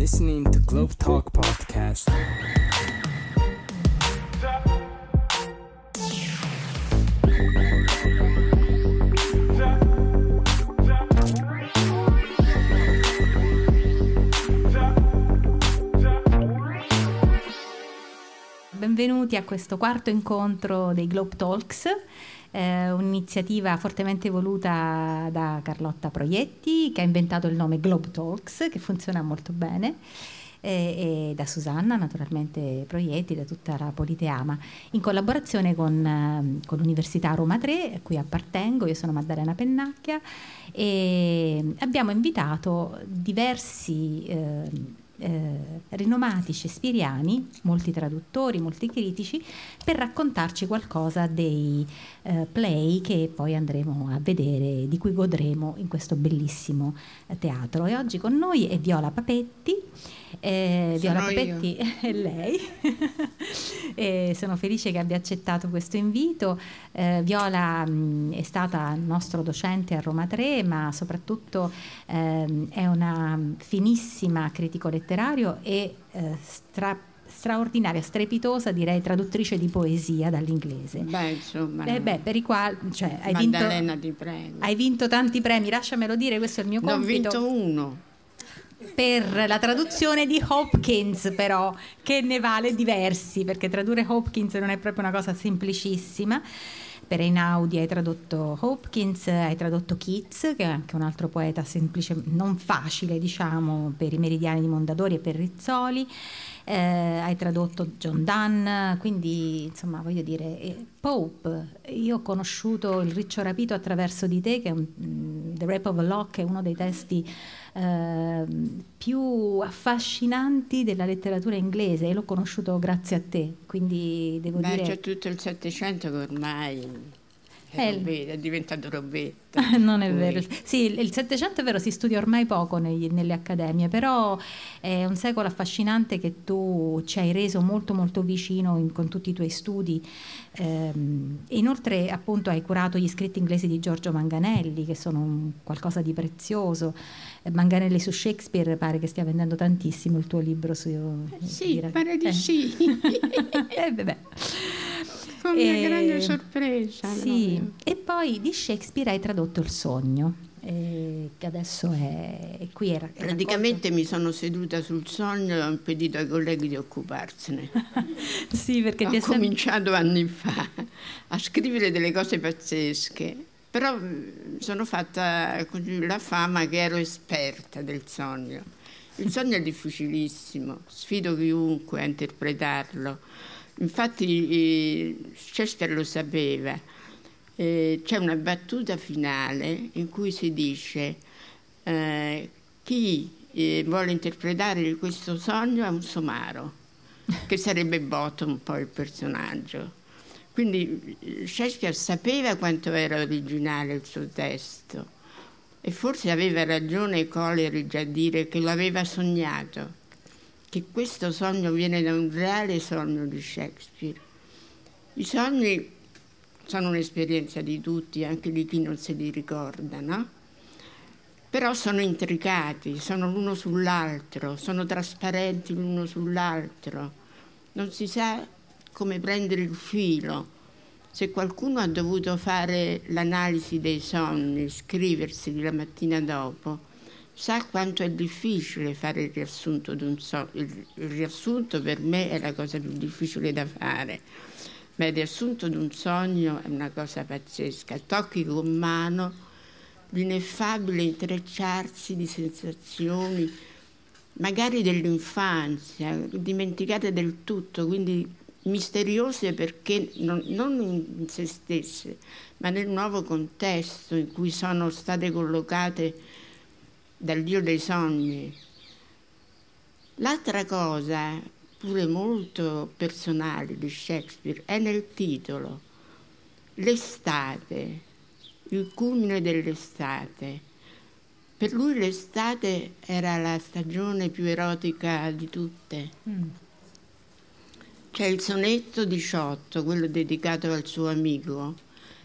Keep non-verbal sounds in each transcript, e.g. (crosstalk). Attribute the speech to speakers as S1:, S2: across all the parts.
S1: listening to Globe Talk Podcast.
S2: Benvenuti a questo quarto incontro dei Globe Talks eh, un'iniziativa fortemente voluta da Carlotta Proietti che ha inventato il nome Globe Talks che funziona molto bene e, e da Susanna naturalmente Proietti, da tutta la Politeama, in collaborazione con, eh, con l'Università Roma 3 a cui appartengo, io sono Maddalena Pennacchia e abbiamo invitato diversi eh, eh, rinomati shakespeariani, molti traduttori, molti critici, per raccontarci qualcosa dei eh, play che poi andremo a vedere, di cui godremo in questo bellissimo eh, teatro. E oggi con noi è Viola Papetti. Eh, Viola Papetti (laughs) è lei. E sono felice che abbia accettato questo invito. Eh, Viola mh, è stata nostro docente a Roma 3, ma soprattutto ehm, è una finissima critico letterario e eh, stra- straordinaria, strepitosa, direi traduttrice di poesia dall'inglese.
S3: Beh, insomma.
S2: Eh beh, per i quali cioè, hai, vinto, hai vinto tanti premi, lasciamelo dire, questo è il mio
S3: Ne ho
S2: compito.
S3: vinto uno.
S2: Per la traduzione di Hopkins, però, che ne vale diversi, perché tradurre Hopkins non è proprio una cosa semplicissima. Per Einaudi hai tradotto Hopkins, hai tradotto Keats, che è anche un altro poeta semplice, non facile, diciamo, per i meridiani di Mondadori e per Rizzoli. Eh, hai tradotto John Donne, quindi insomma voglio dire, eh, Pope, io ho conosciuto Il riccio rapito attraverso di te, che è un, mm, The Rape of a Lock, è uno dei testi eh, più affascinanti della letteratura inglese. E l'ho conosciuto grazie a te, quindi devo
S3: Beh,
S2: dire...
S3: c'è tutto il Settecento che ormai è,
S2: Eh,
S3: robetta, è diventato robetta. (laughs)
S2: non è vero. Sì, il Settecento è vero, si studia ormai poco negli- nelle accademie, però è un secolo affascinante che tu ci hai reso molto molto vicino in- con tutti i tuoi studi. Ehm, inoltre appunto hai curato gli scritti inglesi di Giorgio Manganelli, che sono un- qualcosa di prezioso. Eh, Manganelli su Shakespeare pare che stia vendendo tantissimo il tuo libro su...
S3: Sì,
S2: di-
S3: pare di
S2: eh.
S3: sì. (laughs)
S2: Eh, vabbè.
S3: Con mia
S2: E-
S3: grande sorpresa.
S2: Sì,
S3: no?
S2: e poi di Shakespeare hai tradotto Il sogno, eh, che adesso è, qui. Era,
S3: Praticamente mi sono seduta sul sogno e ho impedito ai colleghi di occuparsene. (laughs)
S2: Sì, perché ti
S3: Ho
S2: è sem-
S3: cominciato anni fa a scrivere delle cose pazzesche, però mh, sono fatta così la fama che ero esperta del sogno. Il sogno è difficilissimo, sfido chiunque a interpretarlo. Infatti eh, Shakespeare lo sapeva. Eh, c'è una battuta finale in cui si dice eh, chi eh, vuole interpretare questo sogno è un somaro che sarebbe Bottom poi il personaggio. Quindi eh, Shakespeare sapeva quanto era originale il suo testo e forse aveva ragione Coleridge a dire che lo aveva sognato, che questo sogno viene da un reale sogno di Shakespeare. I sogni sono un'esperienza di tutti, anche di chi non se li ricorda, no? Però sono intricati, sono l'uno sull'altro, sono trasparenti l'uno sull'altro. Non si sa come prendere il filo. Se qualcuno ha dovuto fare l'analisi dei sogni, scriverseli la mattina dopo, sa quanto è difficile fare il riassunto di un sogno. Il, il riassunto per me è la cosa più difficile da fare, ma il riassunto di un sogno è una cosa pazzesca. Tocchi con mano l'ineffabile intrecciarsi di sensazioni, magari dell'infanzia, dimenticate del tutto, quindi misteriose perché non, non in se stesse, ma nel nuovo contesto in cui sono state collocate dal Dio dei sogni. L'altra cosa, pure molto personale di Shakespeare, è nel titolo, l'estate, il culmine dell'estate. Per lui l'estate era la stagione più erotica di tutte.
S2: Mm.
S3: C'è il sonetto 18, quello dedicato al suo amico,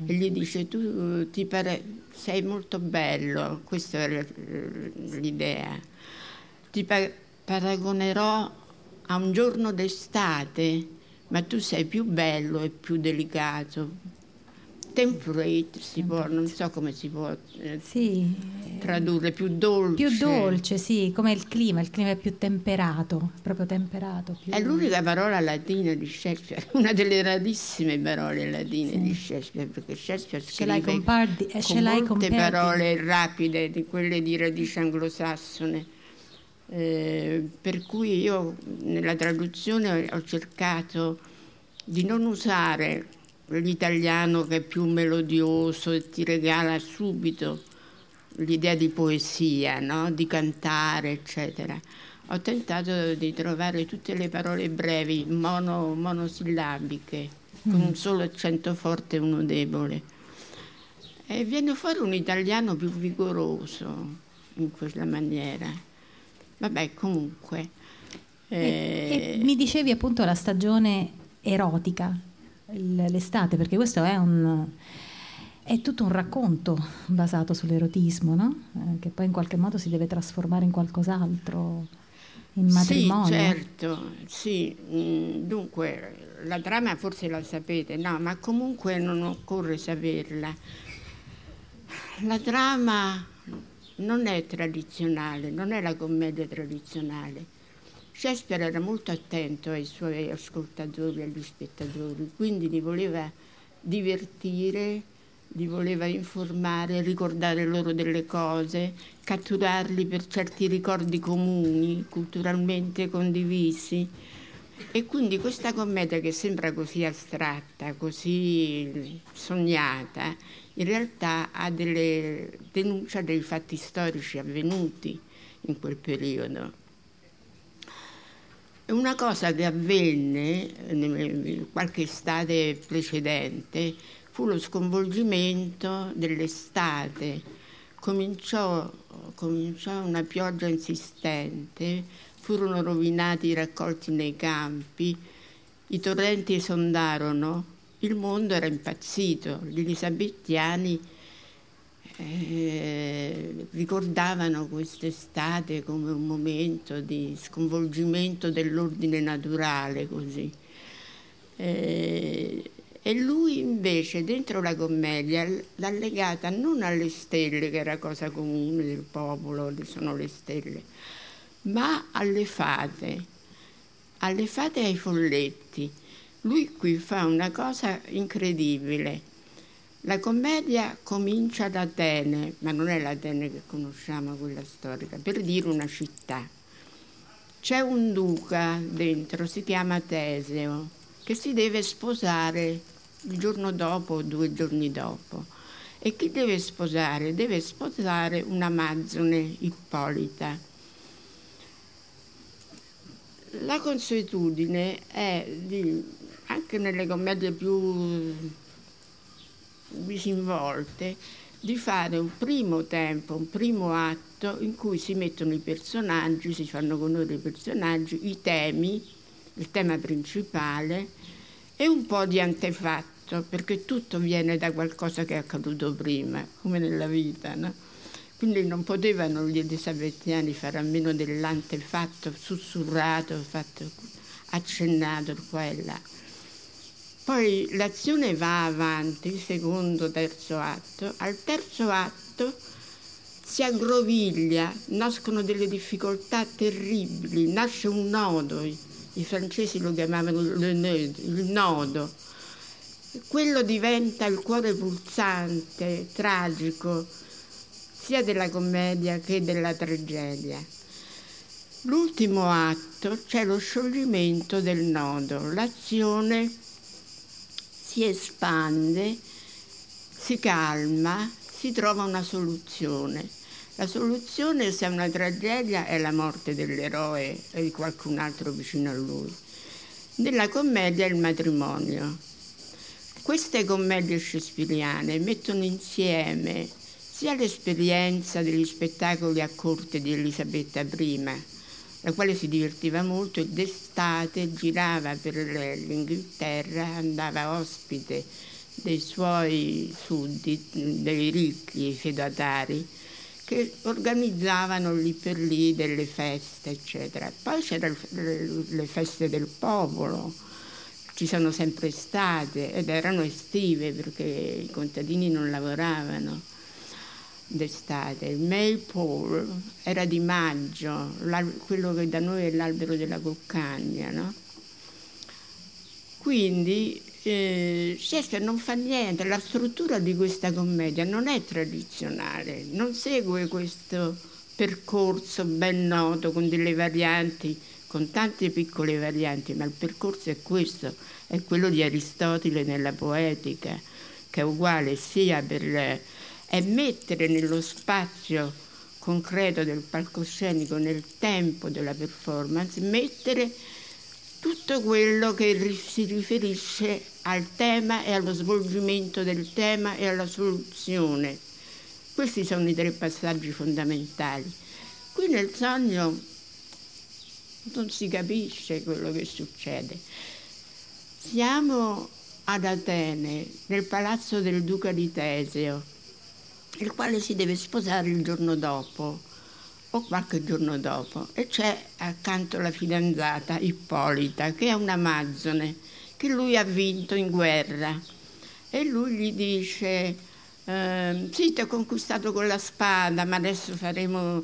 S3: e gli dice tu ti pare, sei molto bello, questa era eh, l'idea, ti, pa- paragonerò a un giorno d'estate, ma tu sei più bello e più delicato, temperate si può, non so come si può eh,
S2: Sì,
S3: tradurre, più dolce.
S2: più dolce, sì, come il clima, il clima è più temperato, proprio temperato. più-
S3: È l'unica parola latina di Shakespeare, (laughs) una delle rarissime parole latine
S2: Sì.
S3: di Shakespeare, perché Shakespeare scrive
S2: compare the- eh,
S3: con molte parole rapide, di quelle di radice anglosassone. Eh, per cui io nella traduzione ho cercato di non usare l'italiano che è più melodioso e ti regala subito l'idea di poesia, no? di cantare, eccetera. Ho tentato di trovare tutte le parole brevi, mono- monosillabiche, con un solo accento forte e uno debole. E viene fuori un italiano più vigoroso in quella maniera. Vabbè, comunque.
S2: E,
S3: eh,
S2: e mi dicevi appunto la stagione erotica, l'estate, perché questo è un... È tutto un racconto basato sull'erotismo, no? Eh, che poi in qualche modo si deve trasformare in qualcos'altro, in matrimonio.
S3: Sì, certo, sì. Mm, Dunque, la trama forse la sapete, no, ma comunque non occorre saperla. La trama non è tradizionale, non è la commedia tradizionale. Shakespeare era molto attento ai suoi ascoltatori, agli spettatori, quindi li voleva divertire, li voleva informare, ricordare loro delle cose, catturarli per certi ricordi comuni, culturalmente condivisi. E quindi questa commedia che sembra così astratta, così sognata, in realtà ha delle denuncia dei fatti storici avvenuti in quel periodo. Una cosa che avvenne qualche estate precedente fu lo sconvolgimento dell'estate. Cominciò, cominciò una pioggia insistente, furono rovinati i raccolti nei campi, i torrenti esondarono, il mondo era impazzito, gli elisabettiani eh, ricordavano quest'estate come un momento di sconvolgimento dell'ordine naturale, così. Eh, e lui invece dentro la commedia l'ha legata non alle stelle, che era cosa comune del popolo, sono le stelle, ma alle fate, alle fate ai folletti. Lui qui fa una cosa incredibile. La commedia comincia ad Atene, ma non è l'Atene che conosciamo, quella storica, per dire una città. C'è un duca dentro, si chiama Teseo, che si deve sposare il giorno dopo o due giorni dopo. E chi deve sposare? Deve sposare un'amazzone Ippolita. La consuetudine è di, anche nelle commedie più disinvolte, di fare un primo tempo, un primo atto in cui si mettono i personaggi, si fanno conoscere i personaggi, i temi, il tema principale e un po' di antefatto, perché tutto viene da qualcosa che è accaduto prima, come nella vita, no? Quindi non potevano gli elisabettiani fare a meno dell'antefatto sussurrato, fatto, accennato qua e là. Poi l'azione va avanti, secondo, terzo atto. Al terzo atto si aggroviglia, nascono delle difficoltà terribili, nasce un nodo, i, i francesi lo chiamavano le nœud, il nodo. Quello diventa il cuore pulsante, tragico, sia della commedia che della tragedia. L'ultimo atto c'è lo scioglimento del nodo, l'azione si espande, si calma, si trova una soluzione. La soluzione, se è una tragedia, è la morte dell'eroe e di qualcun altro vicino a lui. Nella commedia è il matrimonio. Queste commedie shakespeariane mettono insieme sia l'esperienza degli spettacoli a corte di Elisabetta I, la quale si divertiva molto e d'estate girava per l'Inghilterra, andava ospite dei suoi sudditi, dei ricchi feudatari, che organizzavano lì per lì delle feste, eccetera. Poi c'erano le feste del popolo, ci sono sempre state ed erano estive perché i contadini non lavoravano d'estate. Il Maypole era di maggio, quello che da noi è l'albero della Coccagna, no? Quindi eh, Shakespeare non fa niente, la struttura di questa commedia non è tradizionale, non segue questo percorso ben noto con delle varianti, con tante piccole varianti, ma il percorso è questo, è quello di Aristotele nella poetica, che è uguale sia per è mettere nello spazio concreto del palcoscenico, nel tempo della performance, mettere tutto quello che si riferisce al tema e allo svolgimento del tema e alla soluzione. Questi sono i tre passaggi fondamentali. Qui nel sogno non si capisce quello che succede. Siamo ad Atene, nel palazzo del duca di Teseo, il quale si deve sposare il giorno dopo o qualche giorno dopo. E c'è accanto la fidanzata Ippolita che è un'amazzone che lui ha vinto in guerra. E lui gli dice eh, sì ti ho conquistato con la spada ma adesso faremo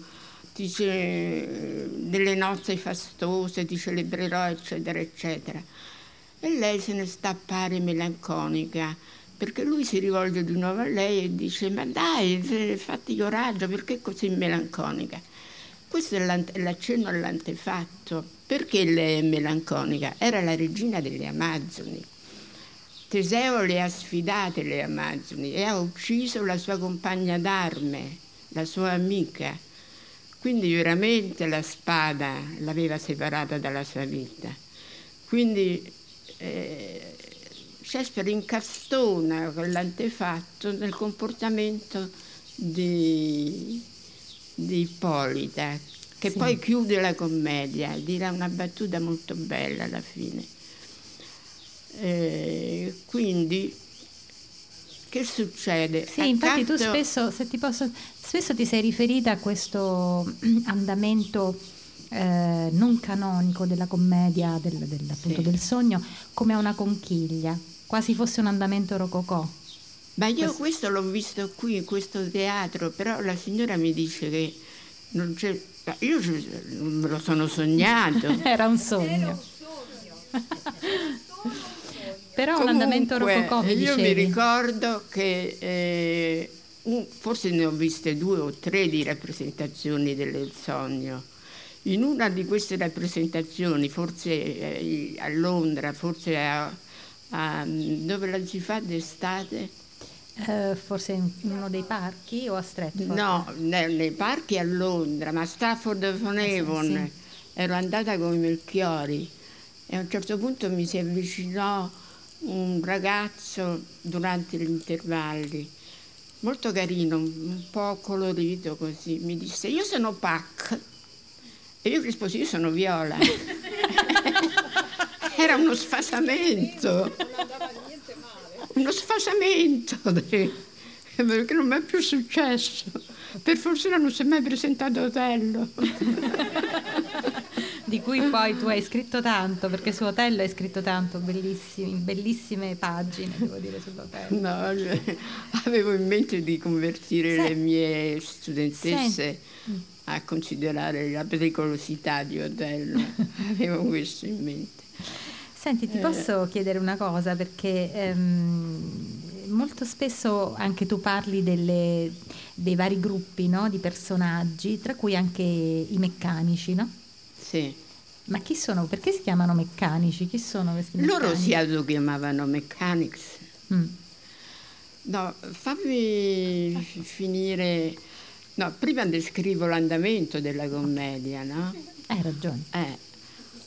S3: dice, delle nozze fastose ti celebrerò eccetera eccetera. E lei se ne sta a melanconica perché lui si rivolge di nuovo a lei e dice ma dai fatti coraggio perché così melanconica questo è l'accenno all'antefatto. Perché lei è melanconica? Era la regina delle Amazzoni. Teseo le ha sfidate le Amazzoni e ha ucciso la sua compagna d'arme, la sua amica. Quindi veramente la spada l'aveva separata dalla sua vita. Quindi eh, Shakespeare incastona quell'antefatto nel comportamento di, di Ippolita, che sì. poi chiude la commedia, dirà una battuta molto bella alla fine. Eh, quindi che succede?
S2: Sì, Accanto... infatti tu spesso, se ti posso, spesso ti sei riferita a questo (clears throat) andamento eh, non canonico della commedia, del, del, appunto, sì. del sogno, come a una conchiglia, quasi fosse un andamento rococò.
S3: Ma io questo l'ho visto qui in questo teatro, però la signora mi dice che non c'è. Io me lo sono sognato. (laughs)
S2: Era un sogno. (laughs) però Comunque, un andamento rococò mi
S3: Io mi ricordo che eh, forse ne ho viste due o tre di rappresentazioni del sogno. In una di queste rappresentazioni, forse eh, a Londra, forse a, a, dove la si fa d'estate,
S2: Uh, forse in uno dei parchi o a Stratford?
S3: No, nei, nei parchi a Londra, ma a Stafford on Avon. Sì, sì. Ero andata con i Melchiori e a un certo punto mi si avvicinò un ragazzo durante gli intervalli, molto carino, un po' colorito così. Mi disse, io sono Pac. E io risposi, io sono Viola. (laughs) Uno sfasamento uno sfasamento perché non mi è più successo. Per fortuna non si è mai presentato Otello. (laughs)
S2: Di cui poi tu hai scritto tanto, perché su Otello hai scritto tanto, bellissime pagine, devo dire, sull'Otello.
S3: No, cioè, avevo in mente di convertire Senti. le mie studentesse Senti. a considerare la pericolosità di Otello. (laughs) avevo questo in mente.
S2: Senti, ti eh. posso chiedere una cosa perché ehm, molto spesso anche tu parli delle, dei vari gruppi no? di personaggi, tra cui anche i meccanici, no?
S3: Sì.
S2: Ma chi sono? Perché si chiamano meccanici? Chi sono questi
S3: meccanici? Loro si autochiamavano mechanics. Mm. No, fammi finire... No, prima descrivo l'andamento della commedia, no?
S2: Hai ragione.
S3: Eh.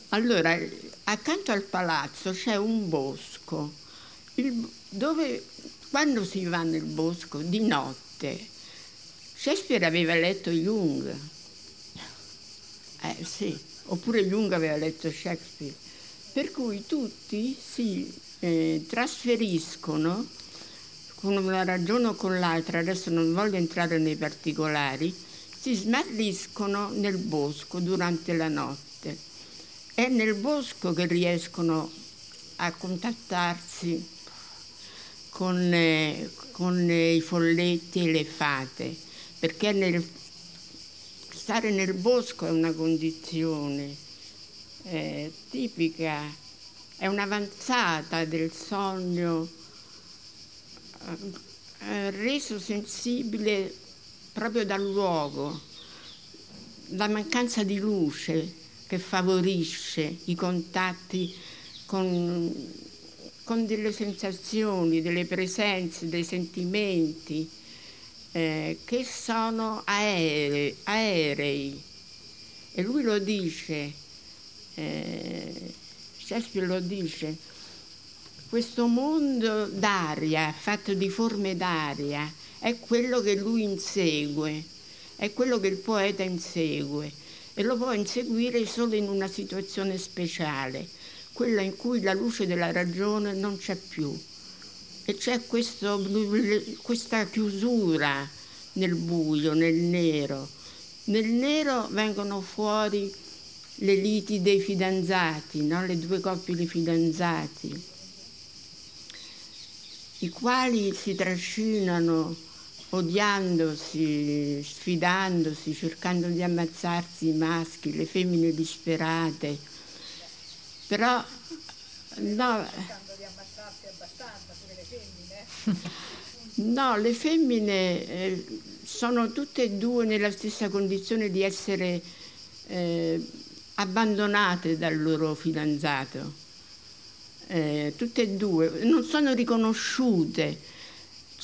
S3: Allora, accanto al palazzo c'è un bosco, il, dove quando si va nel bosco di notte, Shakespeare aveva letto Jung, eh sì, oppure Jung aveva letto con una ragione o con l'altra, adesso non voglio entrare nei particolari, si smarriscono nel bosco durante la notte. È nel bosco che riescono a contattarsi con, eh, con i folletti e le fate, perché nel, stare nel bosco è una condizione eh, tipica, è un'avanzata del sogno eh, reso sensibile proprio dal luogo, la mancanza di luce che favorisce i contatti con, con delle sensazioni, delle presenze, dei sentimenti eh, che sono aerei, aerei. E lui lo dice, eh, Shakespeare lo dice, questo mondo d'aria, fatto di forme d'aria, è quello che lui insegue, è quello che il poeta insegue e lo può inseguire solo in una situazione speciale, quella in cui la luce della ragione non c'è più e c'è questo, questa chiusura nel buio, nel nero. Nel nero vengono fuori le liti dei fidanzati, no? le due coppie di fidanzati, i quali si trascinano odiandosi, sfidandosi, cercando di ammazzarsi i maschi, le femmine disperate. Però no. No, le femmine eh, sono tutte e due nella stessa condizione di essere eh, abbandonate dal loro fidanzato. Eh, tutte e due non sono riconosciute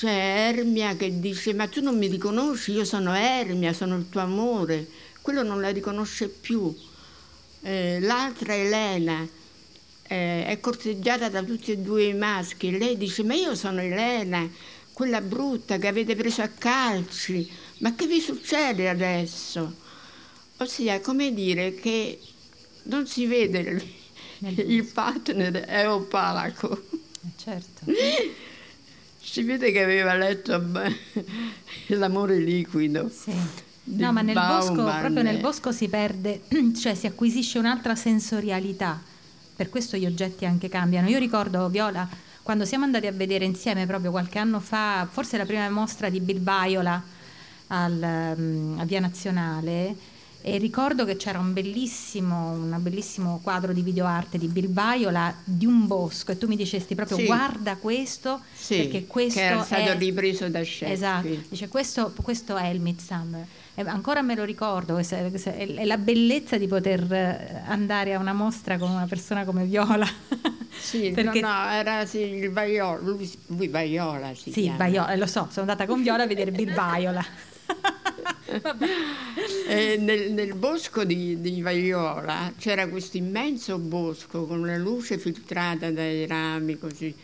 S3: c'è Ermia che dice ma tu non mi riconosci, io sono Ermia, sono il tuo amore, quello non la riconosce più. Eh, l'altra Elena eh, è corteggiata da tutti e due i maschi lei dice ma io sono Elena, quella brutta che avete preso a calci, ma che vi succede adesso? Ossia, come dire che non si vede il, il partner è opalaco.
S2: Eh, certo. (laughs)
S3: Si vede che aveva letto (laughs) l'amore liquido.
S2: Sì. No, ma nel bosco, proprio nel bosco si perde, (clears throat) cioè si acquisisce un'altra sensorialità. Per questo gli oggetti anche cambiano. Io ricordo, Viola, quando siamo andati a vedere insieme proprio qualche anno fa, forse la prima mostra di Bill Viola al, um, a Via Nazionale, e ricordo che c'era un bellissimo, un bellissimo quadro di videoarte di Bilbaiola di un bosco e tu mi dicesti proprio sì. guarda questo
S3: sì,
S2: perché questo
S3: che era stato
S2: è...
S3: ripreso da Shakespeare.
S2: Esatto, dice questo, questo è il Midsummer. E ancora me lo ricordo, è la bellezza di poter eh, andare a una mostra con una persona come Viola. (laughs)
S3: Sì, perché... no, no, era sì, il Vaiola, lui, lui Vaiola si
S2: Sì,
S3: Vaiola,
S2: lo so, sono andata con Viola a vedere Bill (laughs) Vaiola.
S3: nel, nel, bosco di, di Vaiola c'era questo immenso bosco con la luce filtrata dai rami così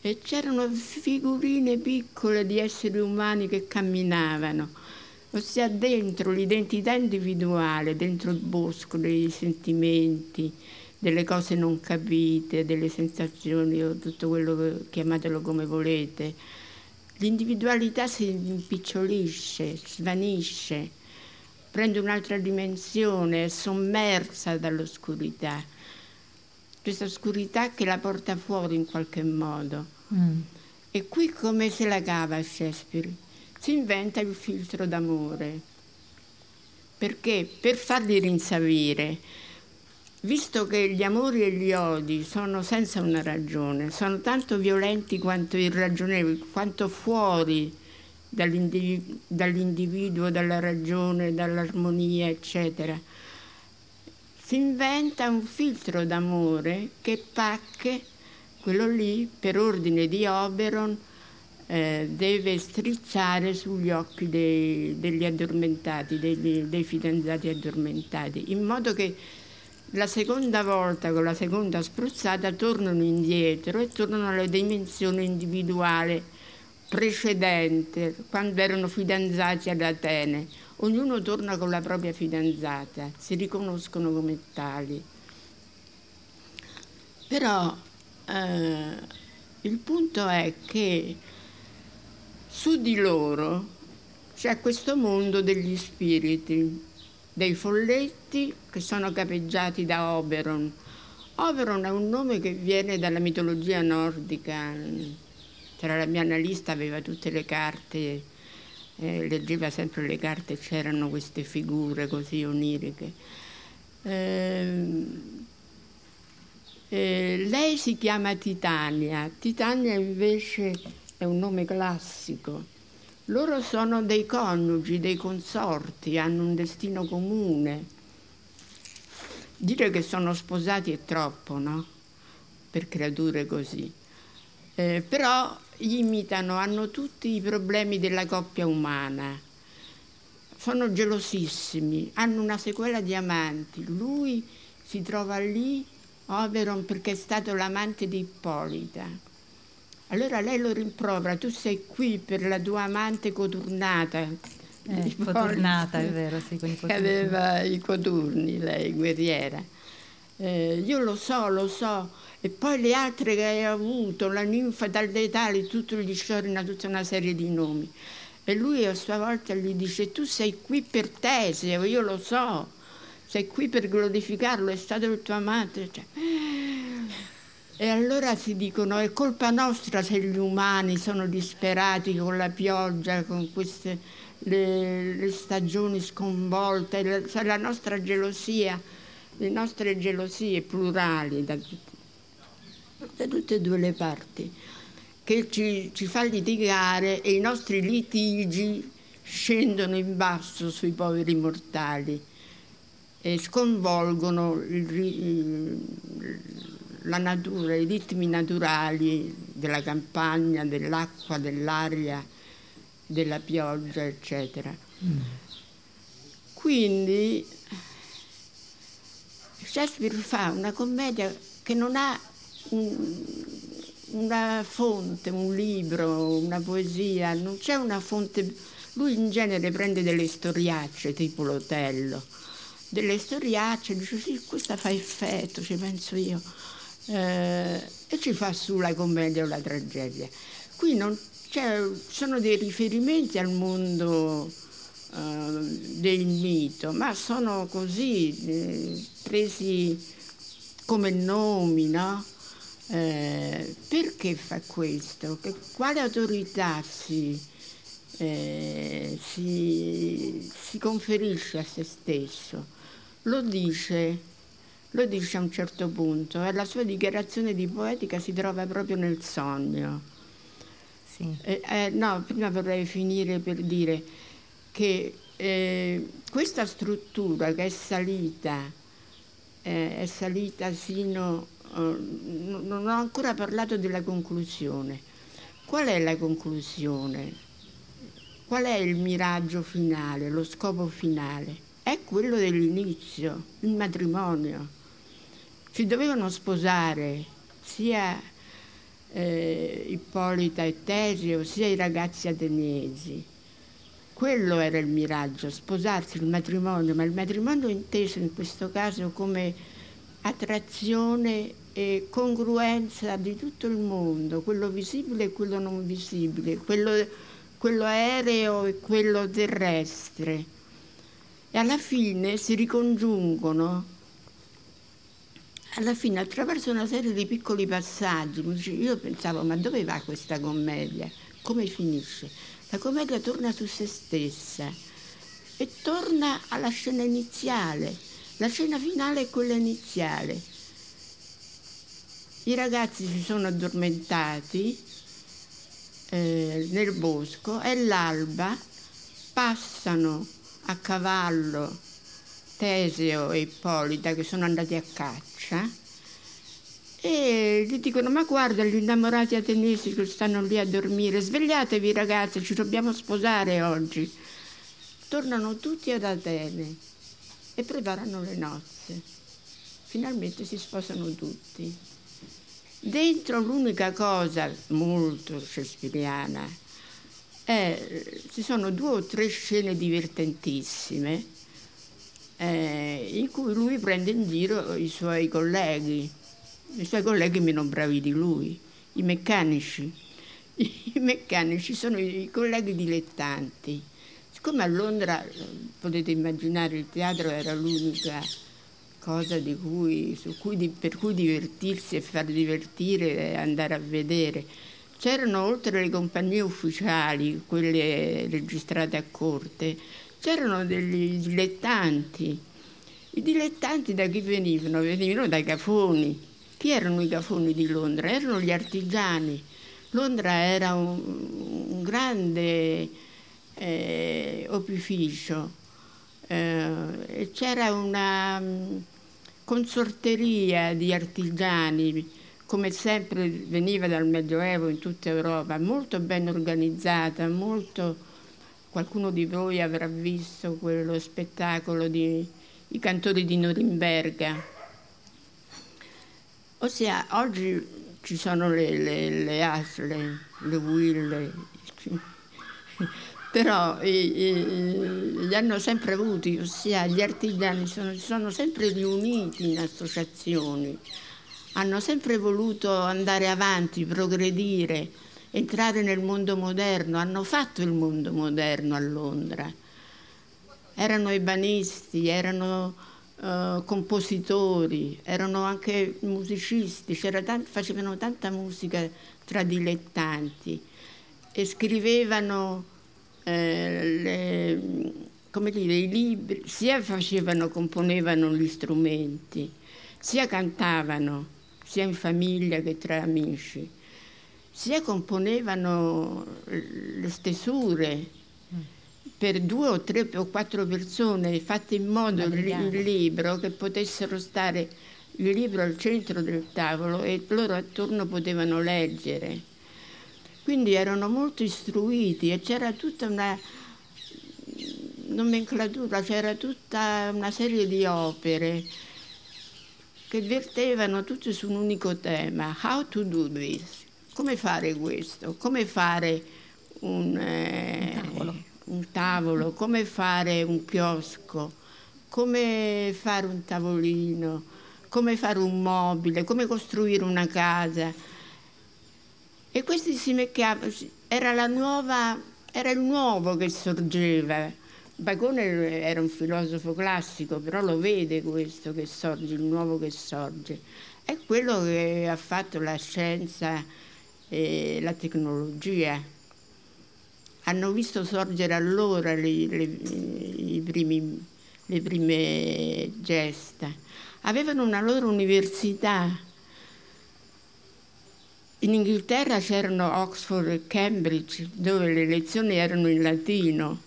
S3: e c'erano figurine piccole di esseri umani che camminavano, ossia dentro l'identità individuale, dentro il bosco dei sentimenti, delle cose non capite, delle sensazioni o tutto quello che chiamatelo come volete l'individualità si impicciolisce, svanisce, prende un'altra dimensione, è sommersa dall'oscurità. Questa oscurità che la porta fuori in qualche modo. Mm. E qui come se la cava Shakespeare? Si inventa il filtro d'amore. Perché? Per farli rinsavire Visto che gli amori e gli odi sono senza una ragione, sono tanto violenti quanto irragionevoli, quanto fuori dall'individuo, dall'individuo dalla ragione, dall'armonia, eccetera, si inventa un filtro d'amore che Pacche, quello lì, per ordine di Oberon, eh, deve strizzare sugli occhi dei, degli addormentati, dei, dei fidanzati addormentati, in modo che la seconda volta, con la seconda spruzzata, tornano indietro e tornano alla dimensione individuale precedente, quando erano fidanzati ad Atene. Ognuno torna con la propria fidanzata, si riconoscono come tali. Però eh, il punto è che Su di loro c'è questo mondo degli spiriti, dei folletti che sono capeggiati da Oberon. Oberon è un nome che viene dalla mitologia nordica. C'era la mia analista, aveva tutte le carte, eh, leggeva sempre le carte, c'erano queste figure così oniriche. Eh, eh, lei si chiama Titania, Titania invece è un nome classico. Loro sono dei coniugi, dei consorti, hanno un destino comune. Dire che sono sposati è troppo, no? Per creature così. Eh, però imitano, hanno tutti i problemi della coppia umana. Sono gelosissimi, hanno una sequela di amanti. Lui si trova lì, Oberon, perché è stato l'amante di Ippolita allora lei lo rimprovera, tu sei qui per la tua amante coturnata.
S2: Eh, coturnata, è vero, sì, con i (laughs)
S3: coturni. Aveva i coturni, lei, guerriera. Eh, io lo so, lo so. E poi le altre che hai avuto, la ninfa dalle tali, tutto gli sciorina tutta una serie di nomi. E lui a sua volta gli dice, tu sei qui per Teseo, io lo so. Sei qui per glorificarlo, è stato il tuo amante. Cioè, e allora si dicono è colpa nostra se gli umani sono disperati con la pioggia, con queste le, le stagioni sconvolte, la, la nostra gelosia, le nostre gelosie plurali da, da tutte e due le parti, che ci, ci fa litigare e i nostri litigi scendono in basso sui poveri mortali e sconvolgono il, il la natura, i ritmi naturali della campagna, dell'acqua, dell'aria, della pioggia, eccetera. Mm. Quindi Shakespeare fa una commedia che non ha un, una fonte, un libro, una poesia, non c'è una fonte. Lui in genere prende delle storiacce tipo l'Otello, delle storiacce, dice sì, questa fa effetto, ci penso io eh, e ci fa su la commedia o la tragedia. Qui non, sono dei riferimenti al mondo eh, del mito, ma sono così eh, presi come nomi, no? Eh, perché fa questo? Che, quale autorità si, eh, si, si conferisce a se stesso? Lo dice lo dice a un certo punto e la sua dichiarazione di poetica si trova proprio nel sogno. Sì. Eh, eh, no, prima vorrei finire per dire che eh, questa struttura che è salita, eh, è salita sino... Uh, non ho ancora parlato della conclusione. Qual è la conclusione? Qual è il miraggio finale, lo scopo finale? È quello dell'inizio, il matrimonio si dovevano sposare sia eh, Ippolita e Teseo, sia i ragazzi ateniesi. Quello era il miraggio, sposarsi, il matrimonio, ma il matrimonio inteso in questo caso come attrazione e congruenza di tutto il mondo, quello visibile e quello non visibile, quello, quello aereo e quello terrestre. E alla fine si ricongiungono alla fine attraverso una serie di piccoli passaggi, io pensavo ma dove va questa commedia? Come finisce? La commedia torna su se stessa e torna alla scena iniziale. La scena finale è quella iniziale. I ragazzi si sono addormentati eh, nel bosco, è l'alba, passano a cavallo Teseo e Ippolita che sono andati a caccia e gli dicono ma guarda gli innamorati ateniesi che stanno lì a dormire, svegliatevi ragazzi, ci dobbiamo sposare oggi. Tornano tutti ad Atene e preparano le nozze. Finalmente si sposano tutti. Dentro l'unica cosa molto shakespeariana è, ci sono due o tre scene divertentissime eh, in cui lui prende in giro i suoi colleghi, i suoi colleghi meno bravi di lui, i meccanici. (laughs) I meccanici sono i colleghi dilettanti. Siccome a Londra, potete immaginare, il teatro era l'unica cosa cui, cui, per cui divertirsi e far divertire e andare a vedere. C'erano oltre le compagnie ufficiali, quelle registrate a corte, c'erano degli dilettanti. I dilettanti da chi venivano? Venivano dai cafoni. Chi erano i cafoni di Londra? Erano gli artigiani. Londra era un, un grande eh, opificio eh, c'era una um, consorteria di artigiani come sempre veniva dal Medioevo in tutta Europa, molto ben organizzata, molto... Qualcuno di voi avrà visto quello spettacolo di I cantori di Norimberga. Ossia, oggi ci sono le, le, le Asle, le Will, (laughs) però i, i, li hanno sempre avuti, ossia gli artigiani sono, sono sempre riuniti in associazioni hanno sempre voluto andare avanti, progredire, entrare nel mondo moderno, hanno fatto il mondo moderno a Londra. Erano ebanisti, erano uh, compositori, erano anche musicisti, tant- facevano tanta musica tra dilettanti e scrivevano eh, le, come dire, i libri, sia facevano, componevano gli strumenti, sia cantavano sia in famiglia che tra amici, sia componevano le stesure per due o tre o quattro persone, fatte in modo il, il libro che potessero stare il libro al centro del tavolo e loro attorno potevano leggere. Quindi erano molto istruiti e c'era tutta una nomenclatura, c'era tutta una serie di opere che vertevano tutte su un unico tema, how to do this, come fare questo, come fare un, eh, un, tavolo. un tavolo, come fare un chiosco, come fare un tavolino, come fare un mobile, come costruire una casa. E questi si mettevano, era la nuova, era il nuovo che sorgeva Bacone era un filosofo classico, però lo vede questo che sorge, il nuovo che sorge. È quello che ha fatto la scienza e la tecnologia. Hanno visto sorgere allora le, le, primi, le prime gesta. Avevano una loro università. In Inghilterra c'erano Oxford e Cambridge, dove le lezioni erano in latino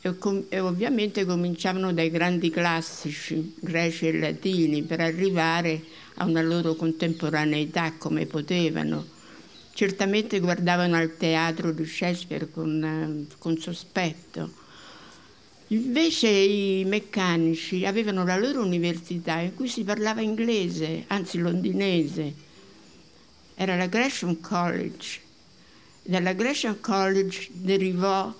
S3: e, com- e ovviamente cominciavano dai grandi classici greci e latini per arrivare a una loro contemporaneità come potevano. Certamente guardavano al teatro di Shakespeare con, eh, con sospetto. Invece i meccanici avevano la loro università in cui si parlava inglese, anzi londinese. Era la Gresham College. Dalla Gresham College derivò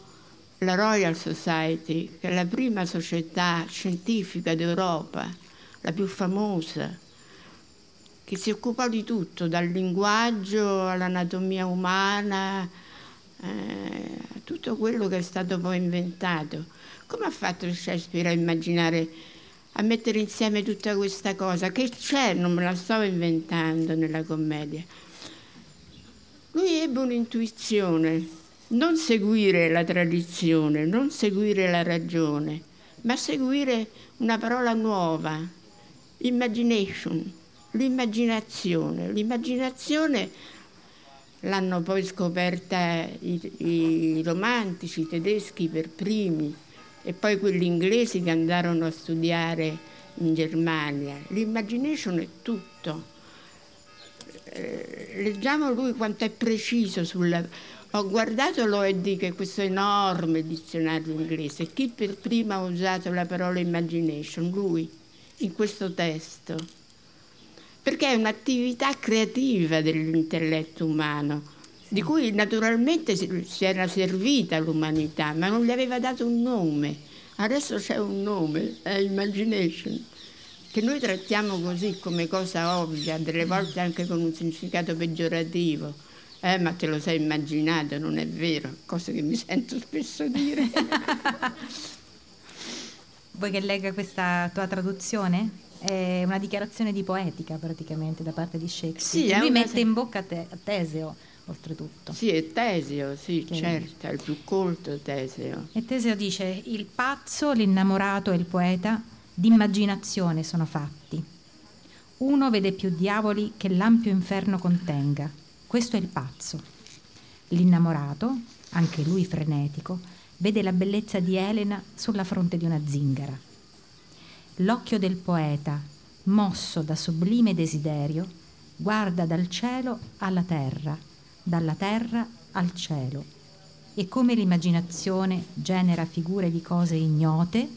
S3: la Royal Society, che è la prima società scientifica d'Europa, la più famosa, che si occupò di tutto, dal linguaggio all'anatomia umana, eh, tutto quello che è stato poi inventato. Come ha fatto Shakespeare a immaginare, a mettere insieme tutta questa cosa? Che c'è, non me la sto inventando nella commedia. Lui ebbe un'intuizione non seguire la tradizione, non seguire la ragione, ma seguire una parola nuova, imagination, l'immaginazione. L'immaginazione l'hanno poi scoperta i, i romantici, i tedeschi per primi e poi quelli inglesi che andarono a studiare in Germania. L'imagination è tutto. Eh, leggiamo lui quanto è preciso sulla ho guardato l'OED, che è questo enorme dizionario inglese. Chi per prima ha usato la parola imagination? Lui, in questo testo. Perché è un'attività creativa dell'intelletto umano, di cui naturalmente si era servita l'umanità, ma non gli aveva dato un nome. Adesso c'è un nome, è imagination, che noi trattiamo così come cosa ovvia, delle volte anche con un significato peggiorativo Eh, ma te lo sei immaginato, non è vero, cosa che mi (laughs) sento spesso dire. (laughs)
S2: Vuoi che legga questa tua traduzione? È una dichiarazione di poetica praticamente da parte di Shakespeare.
S3: Sì,
S2: Lui mette in bocca te- a Teseo, oltretutto.
S3: Sì, è Teseo, sì,
S2: Che-
S3: certo, è il più colto Teseo.
S2: E Teseo dice: Il pazzo, l'innamorato e il poeta d'immaginazione sono fatti. Uno vede più diavoli che l'ampio inferno contenga. Questo è il pazzo. L'innamorato, anche lui frenetico, vede la bellezza di Elena sulla fronte di una zingara. L'occhio del poeta, mosso da sublime desiderio, guarda dal cielo alla terra, dalla terra al cielo e come l'immaginazione genera figure di cose ignote,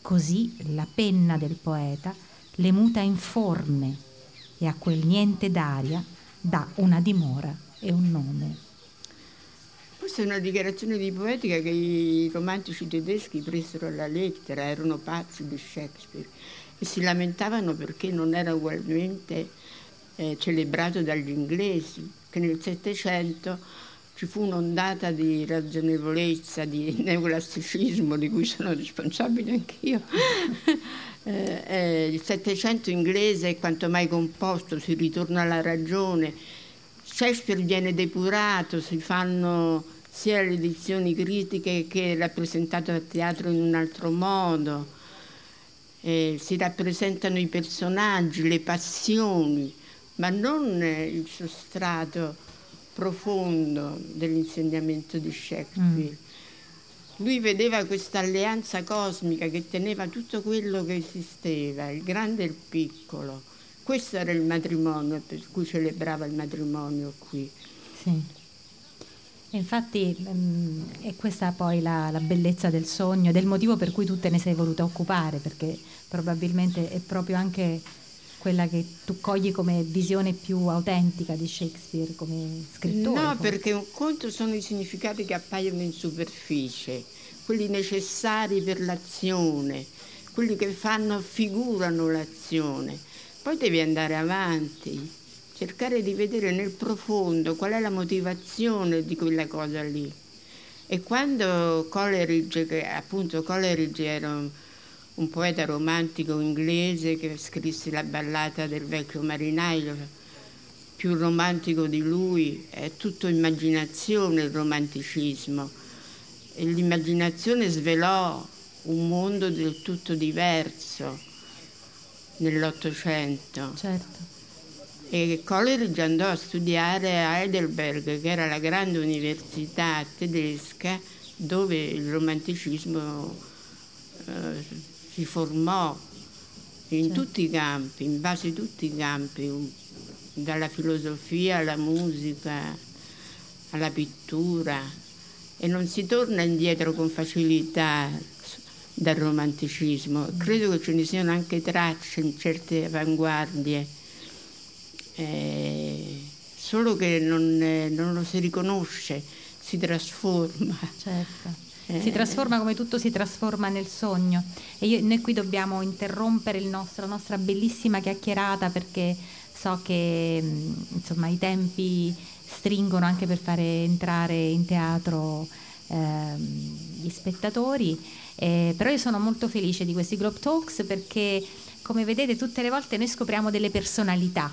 S2: così la penna del poeta le muta in forme e a quel niente d'aria dà una dimora e un nome.
S3: Questa è una dichiarazione di poetica che i romantici tedeschi presero alla lettera, erano pazzi di Shakespeare e si lamentavano perché non era ugualmente eh, celebrato dagli inglesi, che nel Settecento ci fu un'ondata di ragionevolezza, di (laughs) neoclassicismo di cui sono responsabile anch'io. (laughs) Eh, eh, il Settecento inglese è quanto mai composto, si ritorna alla ragione, Shakespeare viene depurato, si fanno sia le edizioni critiche che rappresentato a teatro in un altro modo, eh, si rappresentano i personaggi, le passioni, ma non eh, il sostrato profondo dell'insegnamento di Shakespeare. Lui vedeva questa alleanza cosmica che teneva tutto quello che esisteva, il grande e il piccolo. Questo era il matrimonio, per cui celebrava il matrimonio qui.
S2: Sì. Infatti mm, è questa poi la, la bellezza del sogno, del motivo per cui tu te ne sei voluta occupare, perché probabilmente è proprio anche quella che tu cogli come visione più autentica di Shakespeare come scrittore.
S3: No,
S2: come-
S3: perché un conto sono i significati che appaiono in superficie, quelli necessari per l'azione, quelli che fanno, figurano l'azione. Poi devi andare avanti, cercare di vedere nel profondo qual è la motivazione di quella cosa lì. E quando Coleridge, che appunto Coleridge era un, un poeta romantico inglese che scrisse la ballata del vecchio marinaio, più romantico di lui, è tutto immaginazione il romanticismo. E l'immaginazione svelò un mondo del tutto diverso nell'Ottocento.
S2: Certo.
S3: E Coleridge andò a studiare a Heidelberg, che era la grande università tedesca dove il romanticismo eh, si formò in
S2: Certo.
S3: tutti i campi, in base a tutti i campi, dalla filosofia alla musica, alla pittura. E non si torna indietro con facilità dal romanticismo. Credo che ce ne siano anche tracce in certe avanguardie, eh, solo che non, eh, non lo si riconosce, si trasforma.
S2: Certo.
S3: Eh.
S2: Si trasforma come tutto si trasforma nel sogno. E io- noi qui dobbiamo interrompere il nostro- la nostra bellissima chiacchierata perché so che mh, insomma, i tempi stringono anche per fare entrare in teatro ehm, gli spettatori. Eh, però io sono molto felice di questi Globe Talks perché, come vedete, tutte le volte noi scopriamo delle personalità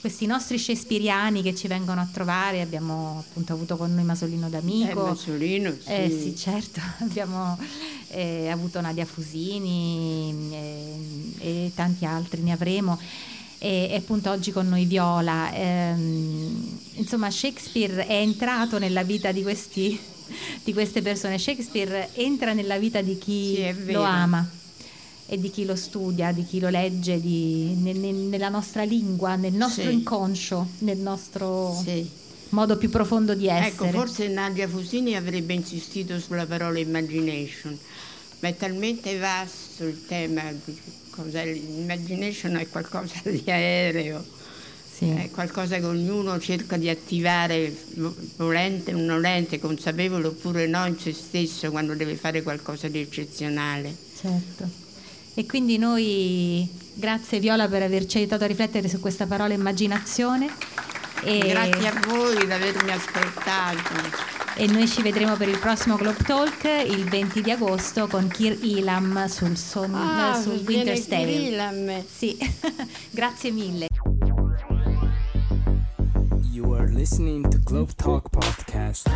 S2: questi nostri shakespeariani che ci vengono a trovare, abbiamo appunto avuto con noi Masolino
S3: Eh,
S2: D'Amico.
S3: Masolino, sì.
S2: Eh sì, certo, (laughs) abbiamo eh, avuto Nadia Fusini eh, e tanti altri ne avremo. E, e appunto oggi con noi Viola. Ehm, insomma, Shakespeare è entrato nella vita di, questi, di queste persone. Shakespeare entra nella vita di chi
S3: Sì,
S2: lo ama e di chi lo studia, di chi lo legge, di- ne- ne- nella nostra lingua, nel nostro
S3: Sì.
S2: inconscio, nel nostro
S3: Sì.
S2: modo più profondo di essere.
S3: Ecco, forse Nadia Fusini avrebbe insistito sulla parola imagination, ma è talmente vasto il tema l'imagination è qualcosa (laughs) di aereo,
S2: Sì.
S3: è qualcosa che ognuno cerca di attivare volente o nolente, consapevole oppure no in se stesso quando deve fare qualcosa di eccezionale.
S2: Certo. E quindi noi, grazie Viola per averci aiutato a riflettere su questa parola immaginazione. E,
S3: Grazie a voi di avermi ascoltato.
S2: e noi ci vedremo per il prossimo Globe Talk il 20 di agosto con Kir Ilam sul, son,
S3: Ah,
S2: sul
S3: viene
S2: Winter's Tale.
S3: Kirilam.
S2: Sì, (laughs) grazie mille.
S1: You are listening to Globe Talk Podcast.